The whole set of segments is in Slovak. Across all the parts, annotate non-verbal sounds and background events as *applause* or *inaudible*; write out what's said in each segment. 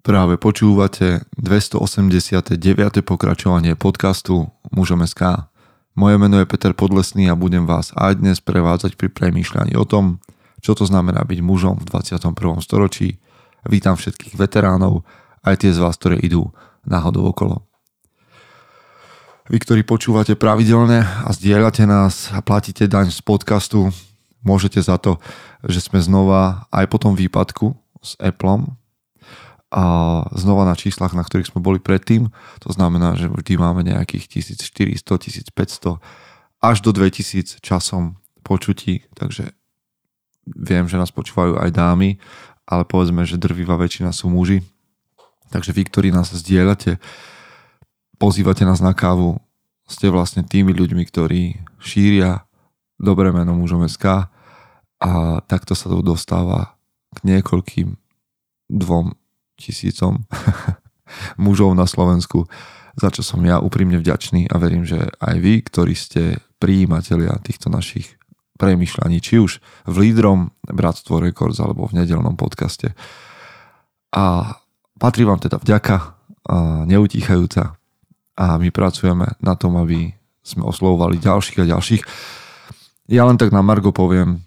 Práve počúvate 289. pokračovanie podcastu Mužom SK. Moje meno je Peter Podlesný a budem vás aj dnes prevádzať pri premýšľaní o tom, čo to znamená byť mužom v 21. storočí. Vítam všetkých veteránov, aj tie z vás, ktoré idú náhodou okolo. Vy, ktorí počúvate pravidelne a zdieľate nás a platíte daň z podcastu, môžete za to, že sme znova aj po tom výpadku s Appleom a znova na číslach, na ktorých sme boli predtým. To znamená, že vždy máme nejakých 1400, 1500 až do 2000 časom počutí, takže viem, že nás počúvajú aj dámy, ale povedzme, že drvivá väčšina sú muži. Takže vy, ktorí nás zdieľate, pozývate nás na kávu, ste vlastne tými ľuďmi, ktorí šíria dobré meno mužom SK a takto sa to dostáva k niekoľkým dvom tisícom *laughs* mužov na Slovensku, za čo som ja úprimne vďačný a verím, že aj vy, ktorí ste prijímatelia týchto našich premyšľaní, či už v lídrom Bratstvo Records alebo v nedelnom podcaste. A patrí vám teda vďaka, a neutíchajúca a my pracujeme na tom, aby sme oslovovali ďalších a ďalších. Ja len tak na Margo poviem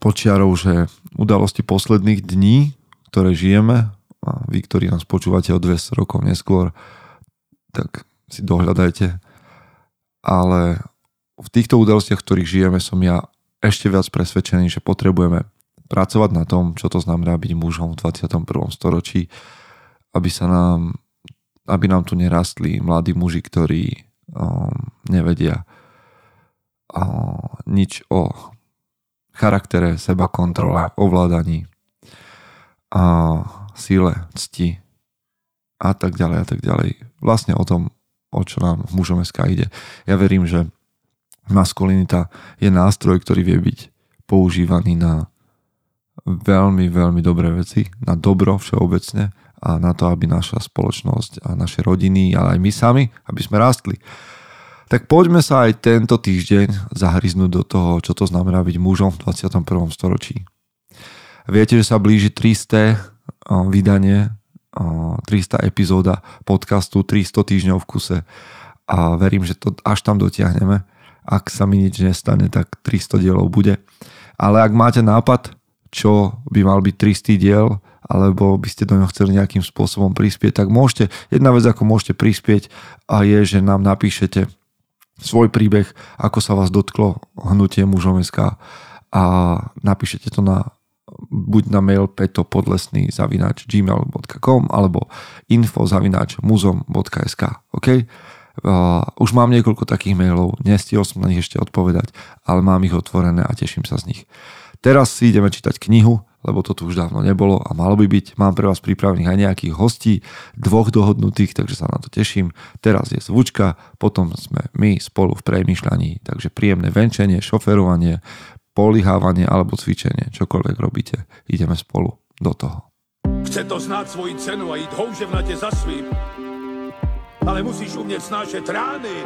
počiarov, že udalosti posledných dní, ktoré žijeme, a vy, ktorí nás počúvate o 200 rokov neskôr, tak si dohľadajte. Ale v týchto udalostiach, v ktorých žijeme, som ja ešte viac presvedčený, že potrebujeme pracovať na tom, čo to znamená byť mužom v 21. storočí, aby sa nám, aby nám tu nerastli mladí muži, ktorí um, nevedia um, nič o charaktere, seba kontrole, ovládaní. A síle, cti a tak ďalej a tak ďalej. Vlastne o tom, o čo nám v mužom SK ide. Ja verím, že maskulinita je nástroj, ktorý vie byť používaný na veľmi, veľmi dobré veci, na dobro všeobecne a na to, aby naša spoločnosť a naše rodiny, ale aj my sami, aby sme rástli. Tak poďme sa aj tento týždeň zahryznúť do toho, čo to znamená byť mužom v 21. storočí. Viete, že sa blíži 300 vydanie, 300 epizóda podcastu, 300 týždňov v kuse a verím, že to až tam dotiahneme. Ak sa mi nič nestane, tak 300 dielov bude. Ale ak máte nápad, čo by mal byť 300 diel, alebo by ste do ňoho chceli nejakým spôsobom prispieť, tak môžete, jedna vec, ako môžete prispieť a je, že nám napíšete svoj príbeh, ako sa vás dotklo hnutie mužom a napíšete to na buď na mail petopodlesný zavinač gmail.com alebo info zavinač muzom.sk ok? Uh, už mám niekoľko takých mailov, nestihol som na nich ešte odpovedať, ale mám ich otvorené a teším sa z nich. Teraz si ideme čítať knihu, lebo to tu už dávno nebolo a malo by byť. Mám pre vás pripravených aj nejakých hostí, dvoch dohodnutých, takže sa na to teším. Teraz je zvučka, potom sme my spolu v premýšľaní, takže príjemné venčenie, šoferovanie, polihávanie alebo cvičenie, čokoľvek robíte, ideme spolu do toho. Chce to znát svoji cenu a jít houževnatě za svým. Ale musíš umět snášet rány.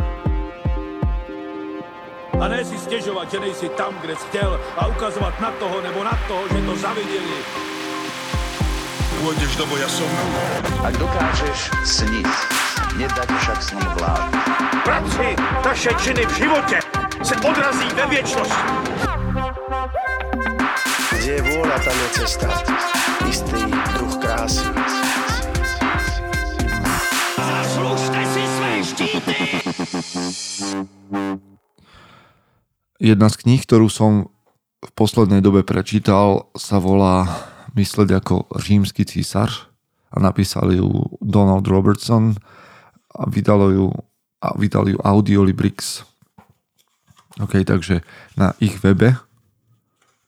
A ne si stěžovat, že nejsi tam, kde jsi chtěl a ukazovat na toho nebo na toho, že to zaviděli. Pôjdeš do boja som. Ak dokážeš sniť, nedať však sním vlád. Práci, taše činy v životě se odrazí ve věčnosti. Kde je vôľa, tam je cesta. Istý druh krásy. Zaslužte si své štíty! Jedna z kníh, ktorú som v poslednej dobe prečítal, sa volá Mysleť ako rímsky císar a napísal ju Donald Robertson a vydalo ju, a vydal ju Audiolibrix. OK, takže na ich webe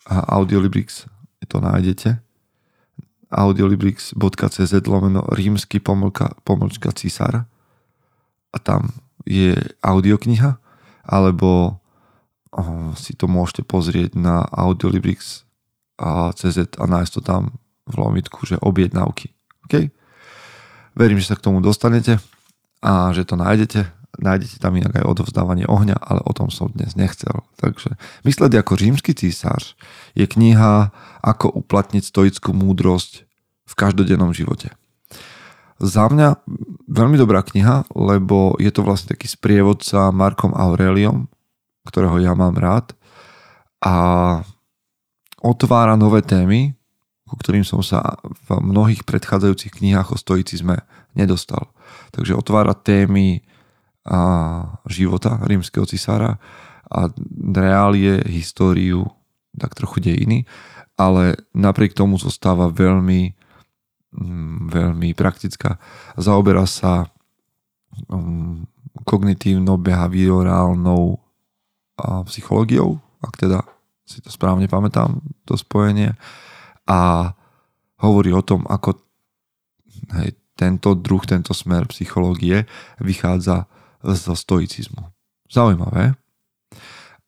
a Audiolibrix to nájdete audiolibrix.cz lomeno rímsky pomlka, pomlčka císar a tam je audiokniha alebo si to môžete pozrieť na audiolibrix.cz a nájsť to tam v lomitku, že objednávky. Okay? Verím, že sa k tomu dostanete a že to nájdete nájdete tam inak aj odovzdávanie ohňa, ale o tom som dnes nechcel. Takže Mysleť ako rímsky císař je kniha Ako uplatniť stoickú múdrosť v každodennom živote. Za mňa veľmi dobrá kniha, lebo je to vlastne taký sprievodca Markom Aureliom, ktorého ja mám rád a otvára nové témy, ku ktorým som sa v mnohých predchádzajúcich knihách o stoicizme nedostal. Takže otvára témy a života rímskeho cisára a reálie, históriu, tak trochu dejiny, ale napriek tomu zostáva veľmi, mm, veľmi praktická. Zaoberá sa mm, kognitívno-behaviorálnou psychológiou, ak teda si to správne pamätám, to spojenie. A hovorí o tom, ako hej, tento druh, tento smer psychológie vychádza zo stoicizmu. Zaujímavé.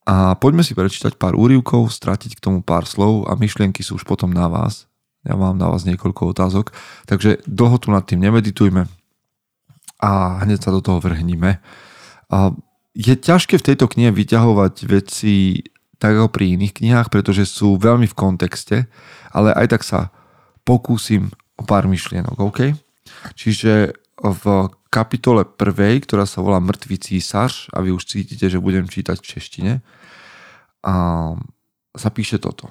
A poďme si prečítať pár úrivkov, stratiť k tomu pár slov a myšlienky sú už potom na vás. Ja mám na vás niekoľko otázok, takže dlho tu nad tým nemeditujme a hneď sa do toho vrhníme. A je ťažké v tejto knihe vyťahovať veci tak ako pri iných knihách, pretože sú veľmi v kontexte, ale aj tak sa pokúsim o pár myšlienok, OK? Čiže v kapitole prvej, ktorá sa volá Mrtvý císař a vy už cítite, že budem čítať v češtine, a sa píše toto.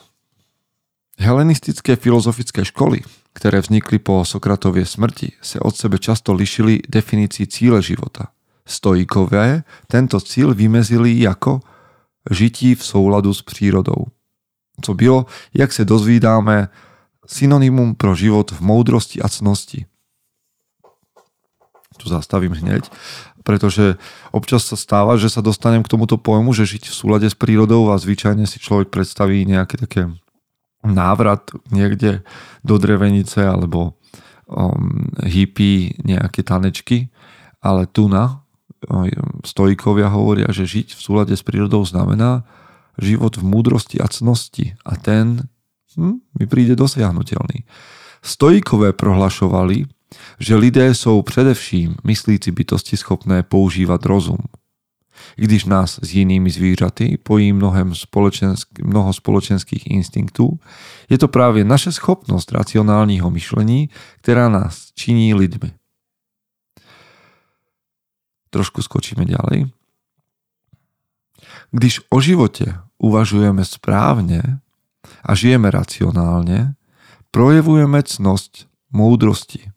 Helenistické filozofické školy, ktoré vznikli po Sokratovie smrti, sa od sebe často lišili definícii cíle života. Stoikové tento cíl vymezili ako žití v souladu s přírodou. Co bylo, jak se dozvídáme, synonymum pro život v moudrosti a cnosti. Tu zastavím hneď, pretože občas sa stáva, že sa dostanem k tomuto pojmu, že žiť v súlade s prírodou a zvyčajne si človek predstaví nejaké také návrat niekde do drevenice alebo um, hippie nejaké tanečky, ale tu na stojkovia hovoria, že žiť v súlade s prírodou znamená život v múdrosti a cnosti a ten hm, mi príde dosiahnutelný. Stojkové prohlašovali, že lidé sú především myslíci bytosti schopné používať rozum. Když nás s jinými zvířaty pojí mnohem spoločensk- mnoho spoločenských instinktů, je to právě naše schopnost racionálního myšlení, která nás činí lidmi. Trošku skočíme ďalej. Když o živote uvažujeme správne a žijeme racionálne, projevujeme cnosť moudrosti.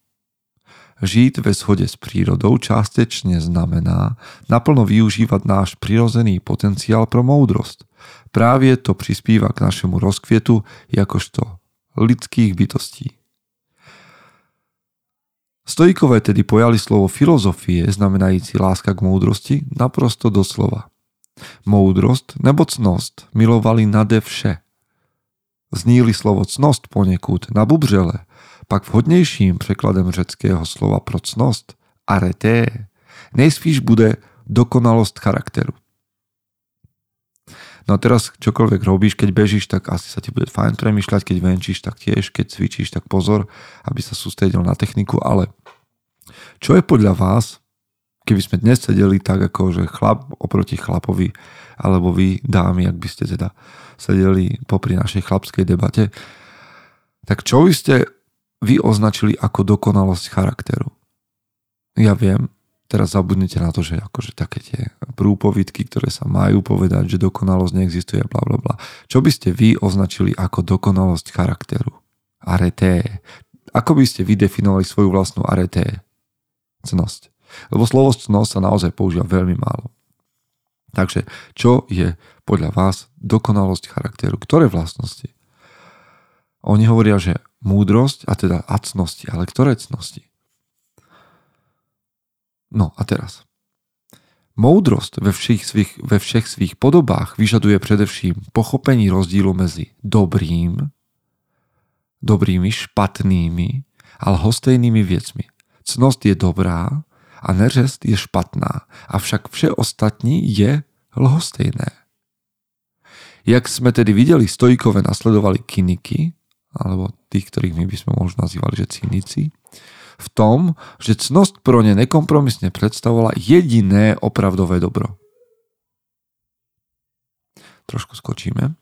Žiť ve shode s prírodou částečne znamená naplno využívať náš prirozený potenciál pro moudrosť. Právě to prispíva k našemu rozkvietu jakožto lidských bytostí. Stoikové tedy pojali slovo filozofie, znamenající láska k moudrosti, naprosto doslova. Moudrost nebo cnost milovali nade vše. Zníli slovo cnost poněkud nabubřele, pak vhodnějším překladem řeckého slova pro cnost, areté, nejspíš bude dokonalost charakteru. No a teraz čokoľvek robíš, keď bežíš, tak asi sa ti bude fajn premýšľať, keď venčíš, tak tiež, keď cvičíš, tak pozor, aby sa sústredil na techniku, ale čo je podľa vás, keby sme dnes sedeli tak ako, že chlap oproti chlapovi, alebo vy dámy, ak by ste teda sedeli popri našej chlapskej debate, tak čo by ste vy označili ako dokonalosť charakteru? Ja viem, teraz zabudnite na to, že akože také tie prúpovidky, ktoré sa majú povedať, že dokonalosť neexistuje, bla bla bla. Čo by ste vy označili ako dokonalosť charakteru? Areté. Ako by ste vydefinovali svoju vlastnú areté? Cnosť. Lebo slovo cnosť sa naozaj používa veľmi málo. Takže čo je podľa vás dokonalosť charakteru? Ktoré vlastnosti? Oni hovoria, že múdrosť a teda a cnosti, ale ktoré cnosti? No a teraz. Moudrosť ve všech, svých, ve všech svých podobách vyžaduje především pochopení rozdílu mezi dobrým, dobrými, špatnými a lhostejnými věcmi. Cnost je dobrá a neřest je špatná, avšak vše ostatní je lhostejné. Jak sme tedy videli, stojkové nasledovali kiniky, alebo tých, ktorých my by sme možno nazývali, že cynici, v tom, že cnosť pro ne nekompromisne predstavovala jediné opravdové dobro. Trošku skočíme.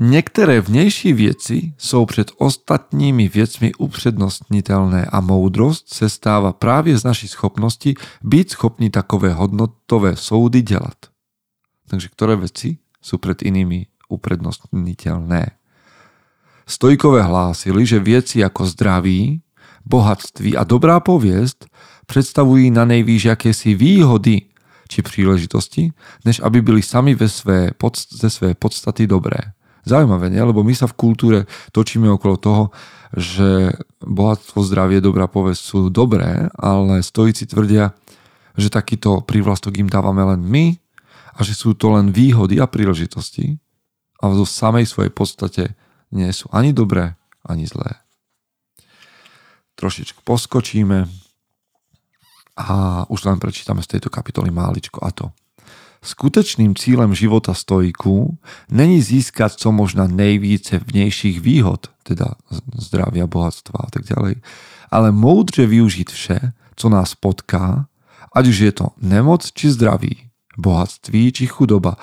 Některé vnější věci jsou před ostatními věcmi upřednostnitelné a moudrost se stává právě z naší schopnosti být schopní takové hodnotové soudy dělat. Takže ktoré veci sú pred inými uprednostniteľné? Stojkové hlásili, že věci jako zdraví, bohatství a dobrá pověst představují na nejvýš jakési výhody či příležitosti, než aby byli sami ve své, ze své podstaty dobré. Zaujímavé, nie? lebo my sa v kultúre točíme okolo toho, že bohatstvo, zdravie, dobrá povesť sú dobré, ale stojíci tvrdia, že takýto prívlastok im dávame len my a že sú to len výhody a príležitosti a zo samej svojej podstate nie sú ani dobré, ani zlé. Trošičku poskočíme a už len prečítame z tejto kapitoly máličko a to. Skutečným cílem života stojku není získať co možná nejvíce vnějších výhod, teda zdravia, bohatstva a tak ďalej, ale moudře využiť vše, co nás potká, ať už je to nemoc či zdraví, bohatství či chudoba,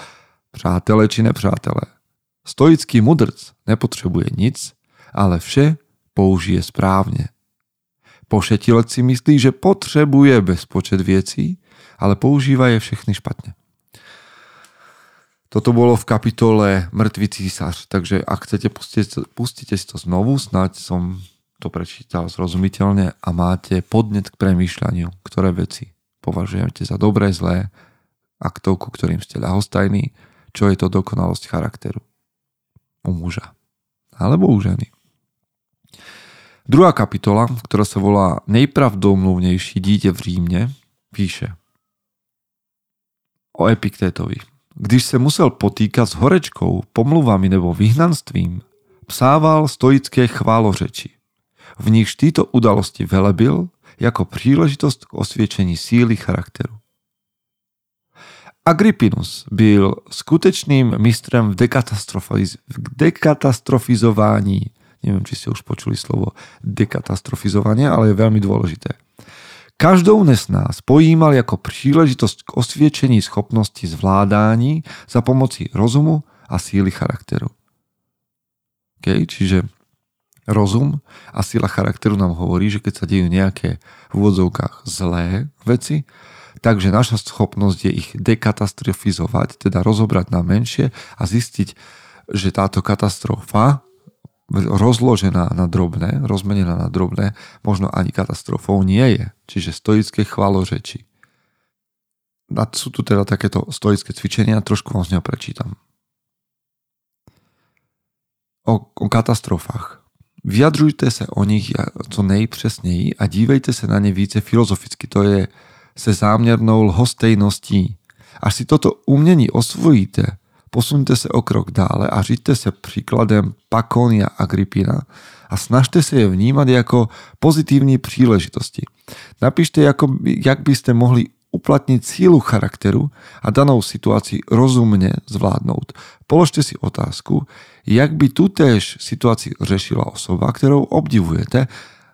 přátelé či nepřátelé. Stoický mudrc nepotřebuje nic, ale vše použije správne. Pošetilec si myslí, že potřebuje bezpočet věcí, ale používa je všechny špatne. Toto bolo v kapitole Mrtvý císař, takže ak chcete, pustite, pustite si to znovu, snáď som to prečítal zrozumiteľne a máte podnet k premýšľaniu, ktoré veci považujete za dobré, zlé a to, ku ktorým ste ľahostajní, čo je to dokonalosť charakteru u muža alebo u ženy. Druhá kapitola, ktorá sa volá Nejpravdomluvnejší dítě v Římne, píše o Epiktétovi. Když se musel potýkat s horečkou, pomluvami nebo vyhnanstvím, psával stoické chválořeči. V nich tyto udalosti velebil jako příležitost k osvědčení síly charakteru. Agrippinus byl skutečným mistrem v, dekatastrofizování. v dekatastrofizování. Neviem, či ste už počuli slovo dekatastrofizovanie, ale je veľmi dôležité. Každou z nás pojímal jako příležitost k osvědčení schopnosti zvládání za pomoci rozumu a síly charakteru. Okay? Čiže rozum a síla charakteru nám hovorí, že keď sa dejú nejaké v úvodzovkách zlé veci, takže naša schopnosť je ich dekatastrofizovať, teda rozobrať na menšie a zistiť, že táto katastrofa rozložená na drobné, rozmenená na drobné, možno ani katastrofou nie je. Čiže stoické chvalořeči. A sú tu teda takéto stoické cvičenia, trošku vám z neho prečítam. O, o katastrofách. Vyjadřujte se o nich co nejpřesněji a dívejte se na ně více filozoficky. To je se záměrnou lhostejností. Až si toto umění osvojíte, posuňte se o krok dále a žijte se příkladem Pakonia Agrippina a snažte se je vnímat jako pozitivní příležitosti. Napište, jako, jak byste mohli uplatniť sílu charakteru a danou situaci rozumne zvládnout. Položte si otázku, jak by tutéž situaci řešila osoba, ktorou obdivujete,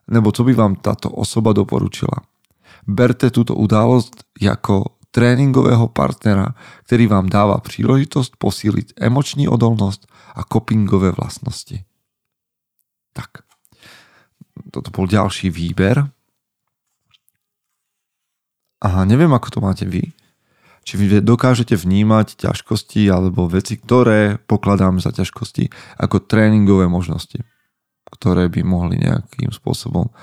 nebo co by vám táto osoba doporučila. Berte túto událosť ako tréningového partnera, ktorý vám dáva príležitosť posíliť emoční odolnosť a copingové vlastnosti. Tak, toto bol ďalší výber. A neviem, ako to máte vy. Či vy dokážete vnímať ťažkosti alebo veci, ktoré pokladáme za ťažkosti, ako tréningové možnosti, ktoré by mohli nejakým spôsobom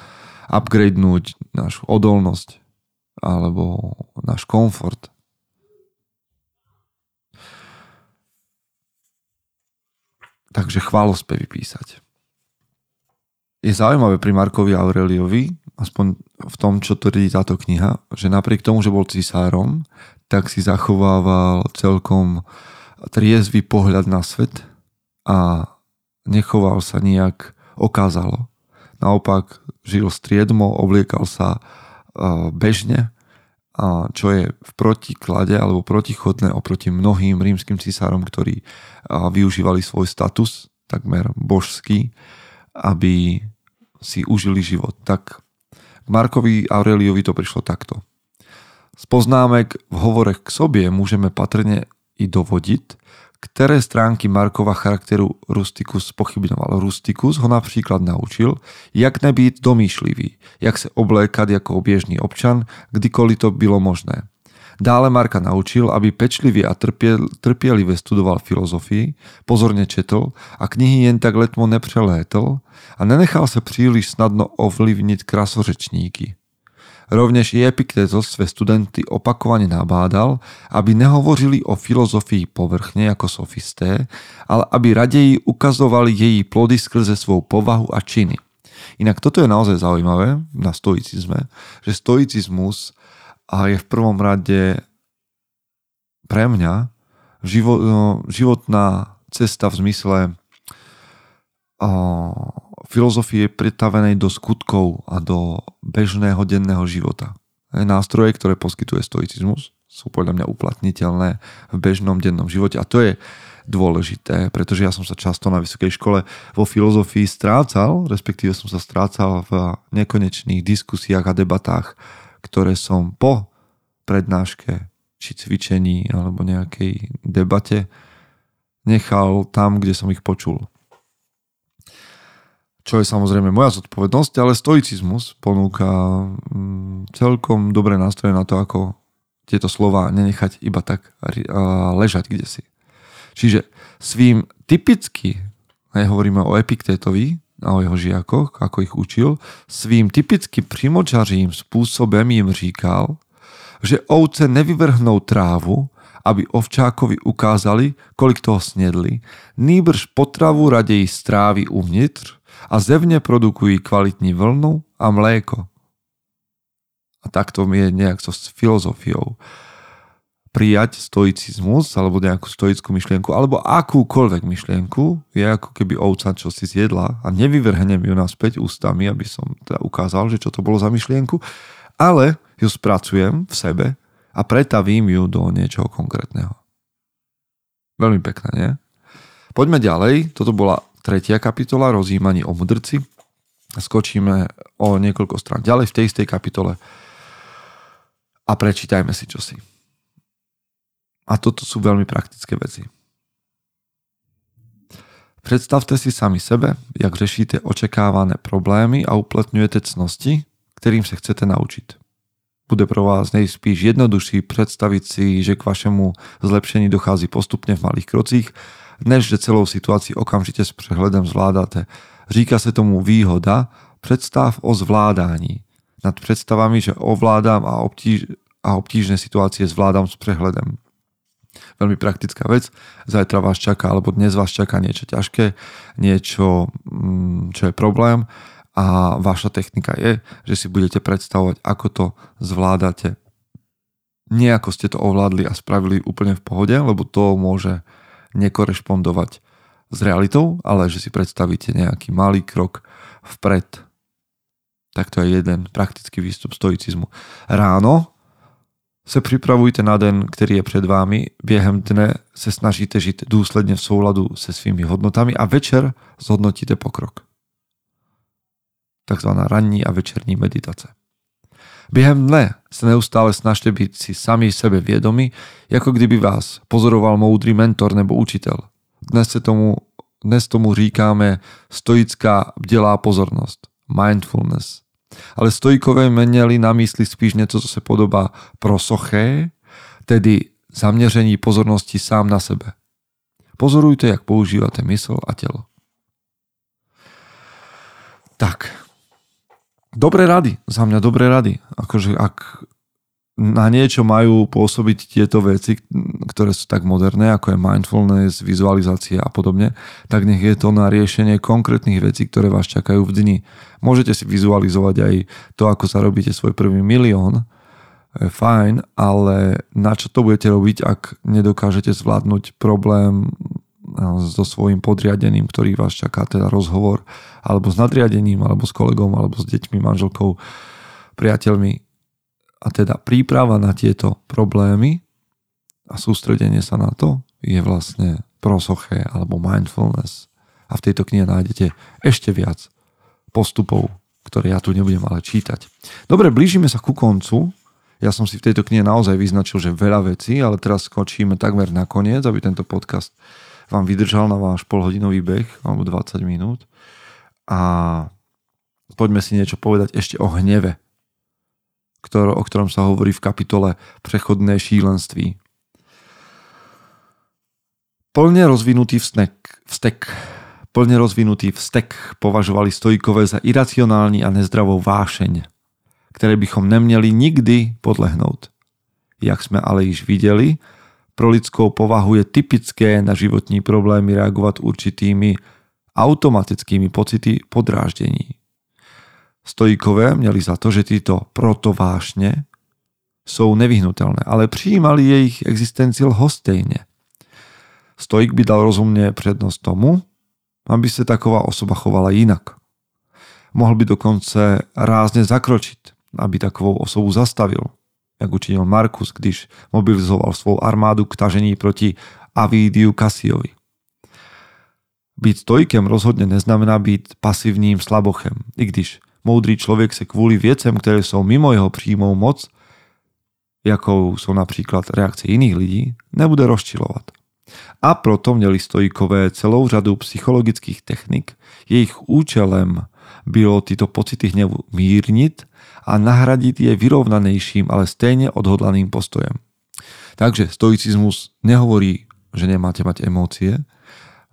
upgradenúť našu odolnosť, alebo náš komfort. Takže chválospevy písať. Je zaujímavé pri Markovi Aureliovi, aspoň v tom, čo tvrdí táto kniha, že napriek tomu, že bol cisárom, tak si zachovával celkom triezvy pohľad na svet a nechoval sa nejak okázalo. Naopak žil striedmo, obliekal sa bežne, čo je v protiklade alebo protichodné oproti mnohým rímským cisárom, ktorí využívali svoj status, takmer božský, aby si užili život. Tak Markovi Aureliovi to prišlo takto. Z poznámek v hovorech k sobě můžeme patrně i dovodiť, ktoré stránky Markova charakteru Rustikus pochybňoval. Rustikus ho například naučil, jak nebyť domýšlivý, jak se oblékať ako běžný občan, kdykoliv to bylo možné. Dále Marka naučil, aby pečlivě a trpielivě studoval filozofii, pozorne četl a knihy jen tak letmo nepřelétl a nenechal se příliš snadno ovlivniť krasořečníky. Rovnež Epiktetos své studenty opakovane nabádal, aby nehovorili o filozofii povrchne ako sofisté, ale aby radeji ukazovali její plody skrze svou povahu a činy. Inak toto je naozaj zaujímavé na stoicizme, že stoicizmus je v prvom rade pre mňa no, životná cesta v zmysle filozofie pretavenej do skutkov a do bežného denného života. Nástroje, ktoré poskytuje stoicizmus, sú podľa mňa uplatniteľné v bežnom dennom živote a to je dôležité, pretože ja som sa často na vysokej škole vo filozofii strácal, respektíve som sa strácal v nekonečných diskusiách a debatách ktoré som po prednáške či cvičení alebo nejakej debate nechal tam, kde som ich počul. Čo je samozrejme moja zodpovednosť, ale stoicizmus ponúka mm, celkom dobré nástroje na to, ako tieto slova nenechať iba tak ležať kde si. Čiže svým typicky, aj hovoríme o Epiktetovi, a o jeho žiakoch, ako ich učil, svým typicky primočařím spôsobem im říkal, že ovce nevyvrhnou trávu, aby ovčákovi ukázali, kolik toho snedli, nýbrž potravu raději stráví uvnitř a zevne produkují kvalitní vlnu a mléko. A takto je nejak so filozofiou prijať stoicizmus alebo nejakú stoickú myšlienku alebo akúkoľvek myšlienku je ako keby ovca, čo si zjedla a nevyvrhnem ju naspäť ústami, aby som teda ukázal, že čo to bolo za myšlienku, ale ju spracujem v sebe a pretavím ju do niečoho konkrétneho. Veľmi pekné, nie? Poďme ďalej. Toto bola tretia kapitola, rozjímaní o mudrci. Skočíme o niekoľko strán ďalej v tej istej kapitole a prečítajme si čosi. A toto sú veľmi praktické veci. Predstavte si sami sebe, jak řešíte očekávané problémy a uplatňujete cnosti, ktorým sa chcete naučiť. Bude pro vás nejspíš jednodušší predstaviť si, že k vašemu zlepšení dochází postupne v malých krocích, než že celou situaci okamžite s přehledem zvládate. Říká se tomu výhoda predstav o zvládání. Nad predstavami, že ovládám a, obtíž, a obtížne situácie zvládam s prehľadem veľmi praktická vec. Zajtra vás čaká, alebo dnes vás čaká niečo ťažké, niečo, mm, čo je problém a vaša technika je, že si budete predstavovať, ako to zvládate. Nie ako ste to ovládli a spravili úplne v pohode, lebo to môže nekorešpondovať s realitou, ale že si predstavíte nejaký malý krok vpred. Tak to je jeden praktický výstup stoicizmu. Ráno se připravujte na den, který je před vámi, během dne se snažíte žít důsledně v souladu se svými hodnotami a večer zhodnotíte pokrok. Takzvaná ranní a večerní meditace. Během dne se neustále snažte být si sami sebe vědomi, jako kdyby vás pozoroval moudrý mentor nebo učitel. Dnes, se tomu, dnes tomu říkáme stoická bdělá pozornost, mindfulness. Ale stojkové menili na mysli spíš něco, co se podobá prosoché, tedy zaměření pozornosti sám na sebe. Pozorujte, jak používate mysl a telo. Tak. Dobré rady. Za mňa dobré rady. Akože ak na niečo majú pôsobiť tieto veci, ktoré sú tak moderné, ako je mindfulness, vizualizácia a podobne, tak nech je to na riešenie konkrétnych vecí, ktoré vás čakajú v dni. Môžete si vizualizovať aj to, ako sa robíte svoj prvý milión, je fajn, ale na čo to budete robiť, ak nedokážete zvládnuť problém so svojím podriadeným, ktorý vás čaká, teda rozhovor, alebo s nadriadením, alebo s kolegom, alebo s deťmi, manželkou, priateľmi, a teda príprava na tieto problémy a sústredenie sa na to je vlastne prosoché alebo mindfulness. A v tejto knihe nájdete ešte viac postupov, ktoré ja tu nebudem ale čítať. Dobre, blížime sa ku koncu. Ja som si v tejto knihe naozaj vyznačil, že veľa vecí, ale teraz skočíme takmer na koniec, aby tento podcast vám vydržal na váš polhodinový beh alebo 20 minút. A poďme si niečo povedať ešte o hneve, o ktorom sa hovorí v kapitole Prechodné šílenství. Plne rozvinutý vztek, vztek, plne rozvinutý vztek považovali stojkové za iracionálny a nezdravou vášeň ktoré bychom neměli nikdy podlehnout. Jak jsme ale již viděli, pro lidskou povahu je typické na životní problémy reagovat určitými automatickými pocity podráždění. Stojkové měli za to, že tyto protovášně jsou nevyhnutelné, ale přijímali jejich existenci lhostejně. Stojk by dal rozumně přednost tomu, aby se taková osoba chovala jinak. Mohl by dokonce rázně zakročit, aby takovou osobu zastavil, jak učinil Markus, když mobilizoval svou armádu k tažení proti Avidiu Kasiovi. Být stojkem rozhodne neznamená být pasivním slabochem, i když moudrý člověk se kvůli věcem, které jsou mimo jeho přímou moc, jakou jsou například reakce jiných lidí, nebude rozčilovat. A proto měli stojkové celou řadu psychologických technik. Jejich účelem bylo tyto pocity hnevu mírnit a nahradiť je vyrovnanejším, ale stejne odhodlaným postojem. Takže stoicizmus nehovorí, že nemáte mať emócie.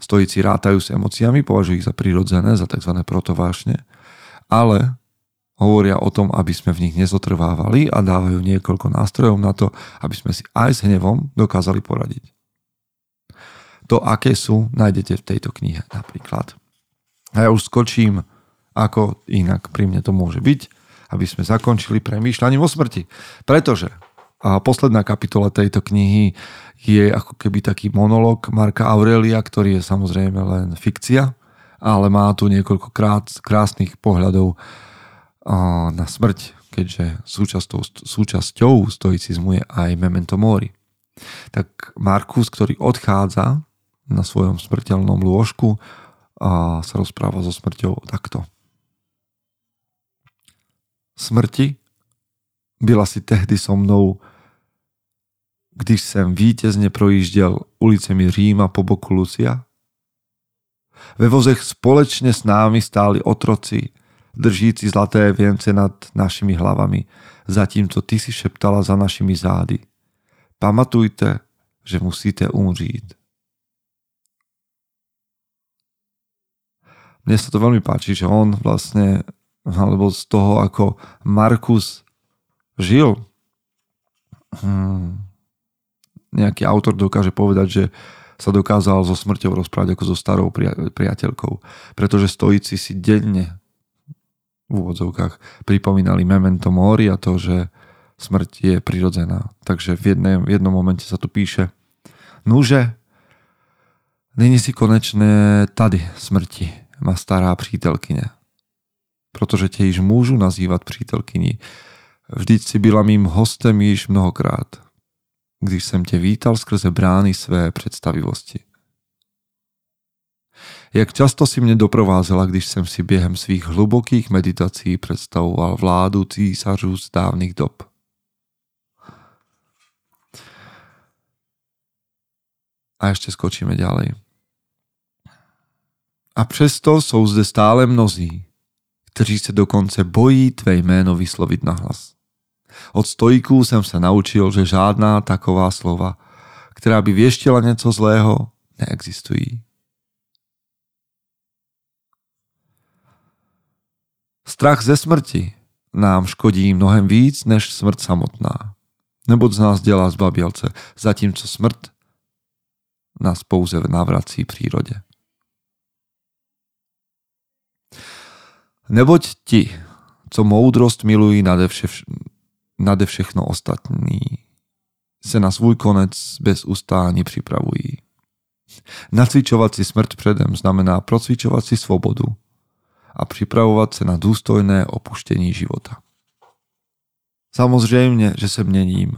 Stoici rátajú s emóciami, považujú ich za prirodzené, za tzv. protovášne, ale hovoria o tom, aby sme v nich nezotrvávali a dávajú niekoľko nástrojov na to, aby sme si aj s hnevom dokázali poradiť. To, aké sú, nájdete v tejto knihe napríklad. A ja už skočím, ako inak pri mne to môže byť aby sme zakončili premýšľaním o smrti. Pretože a posledná kapitola tejto knihy je ako keby taký monolog Marka Aurelia, ktorý je samozrejme len fikcia, ale má tu niekoľko krát, krásnych pohľadov na smrť, keďže súčasťou, súčasťou stoicizmu je aj memento mori. Tak Markus, ktorý odchádza na svojom smrteľnom lôžku, a sa rozpráva so smrťou takto smrti byla si tehdy so mnou, když jsem vítězně projížděl ulicemi Říma po boku Lucia? Ve vozech společně s námi stáli otroci, držící zlaté věnce nad našimi hlavami, zatímco ty si šeptala za našimi zády. Pamatujte, že musíte umřít. Mne sa to veľmi páči, že on vlastne alebo z toho, ako Markus žil. Hmm. Nejaký autor dokáže povedať, že sa dokázal so smrťou rozprávať ako so starou priateľkou, pretože stojíci si denne v úvodzovkách pripomínali memento mori a to, že smrť je prirodzená. Takže v, jednej, v jednom momente sa tu píše Nuže, nyní si konečné tady smrti, má stará přítelkyně protože tě již můžu nazývat přítelkyní. Vždyť si byla mým hostem již mnohokrát, když jsem tě vítal skrze brány své představivosti. Jak často si mě doprovázela, když jsem si během svých hlubokých meditací představoval vládu císařů z dávných dob. A ještě skočíme ďalej. A přesto jsou zde stále mnozí, kteří se dokonce bojí tvé jméno vyslovit na hlas. Od stojků jsem se naučil, že žádná taková slova, která by věštila něco zlého, neexistují. Strach ze smrti nám škodí mnohem víc než smrt samotná. Neboť z nás dělá zbabělce, zatímco smrt nás pouze navrací přírodě. Neboť ti, co moudrost milují nade, vše, nade všechno ostatní, se na svůj konec bez ustání připravují. Nacvičovat si smrt předem znamená procvičovat si svobodu a připravovat se na důstojné opuštění života. Samozřejmě, že se měním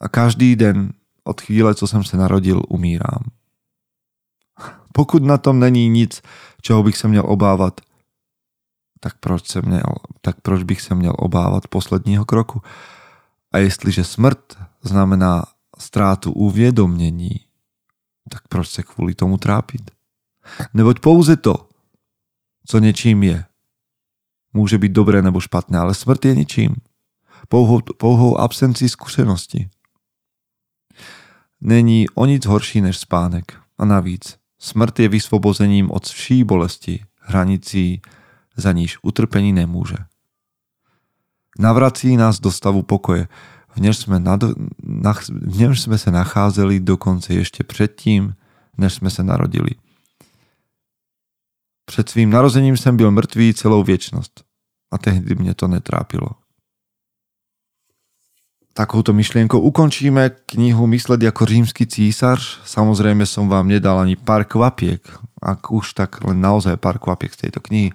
a každý den od chvíle, co jsem se narodil, umírám. Pokud na tom není nic, čeho bych se měl obávat, tak proč, se měl, tak proč bych se měl obávat posledního kroku? A jestliže smrt znamená strátu uvědomění, tak proč se kvůli tomu trápit? Neboť pouze to, co něčím je, může být dobré nebo špatné, ale smrt je ničím. Pouhou, pouhou absencí zkušenosti. Není o nic horší než spánek. A navíc, smrt je vysvobozením od vší bolesti, hranicí, za níž utrpení nemůže. Navrací nás do stavu pokoje, v němž jsme, nad, na, v němž jsme se nacházeli dokonce ještě předtím, než jsme se narodili. Před svým narozením jsem byl mrtvý celou věčnost a tehdy mě to netrápilo. Takouto myšlienkou ukončíme knihu Mysleť ako rímsky císař. Samozrejme som vám nedal ani pár kvapiek, ak už tak len naozaj pár kvapiek z tejto knihy,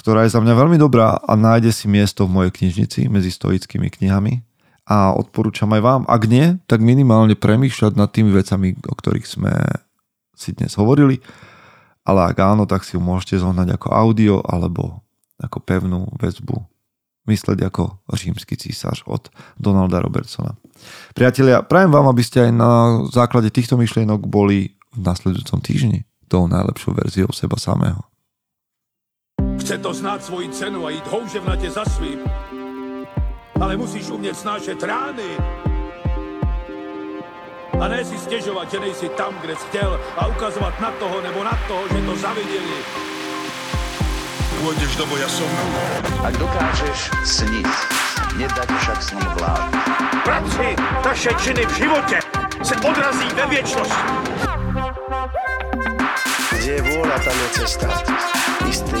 ktorá je za mňa veľmi dobrá a nájde si miesto v mojej knižnici medzi stoickými knihami a odporúčam aj vám. Ak nie, tak minimálne premýšľať nad tými vecami, o ktorých sme si dnes hovorili, ale ak áno, tak si ju môžete zohnať ako audio alebo ako pevnú väzbu mysleť ako rímsky císař od Donalda Robertsona. Priatelia, prajem vám, aby ste aj na základe týchto myšlienok boli v nasledujúcom týždni tou najlepšou verziou seba samého. Chce to znát svoji cenu a jít houževnatě za svým. Ale musíš umět snášet rány. A ne si stěžovat, že nejsi tam, kde jsi chtěl a ukazovat na toho nebo na toho, že to zaviděli. Pôjdeš do boja som. Ak dokážeš sniť, nedať však snom vlád. Práci taše činy v životě se odrazí ve věčnosti. Kde je vôľa, tam je cesta. Istý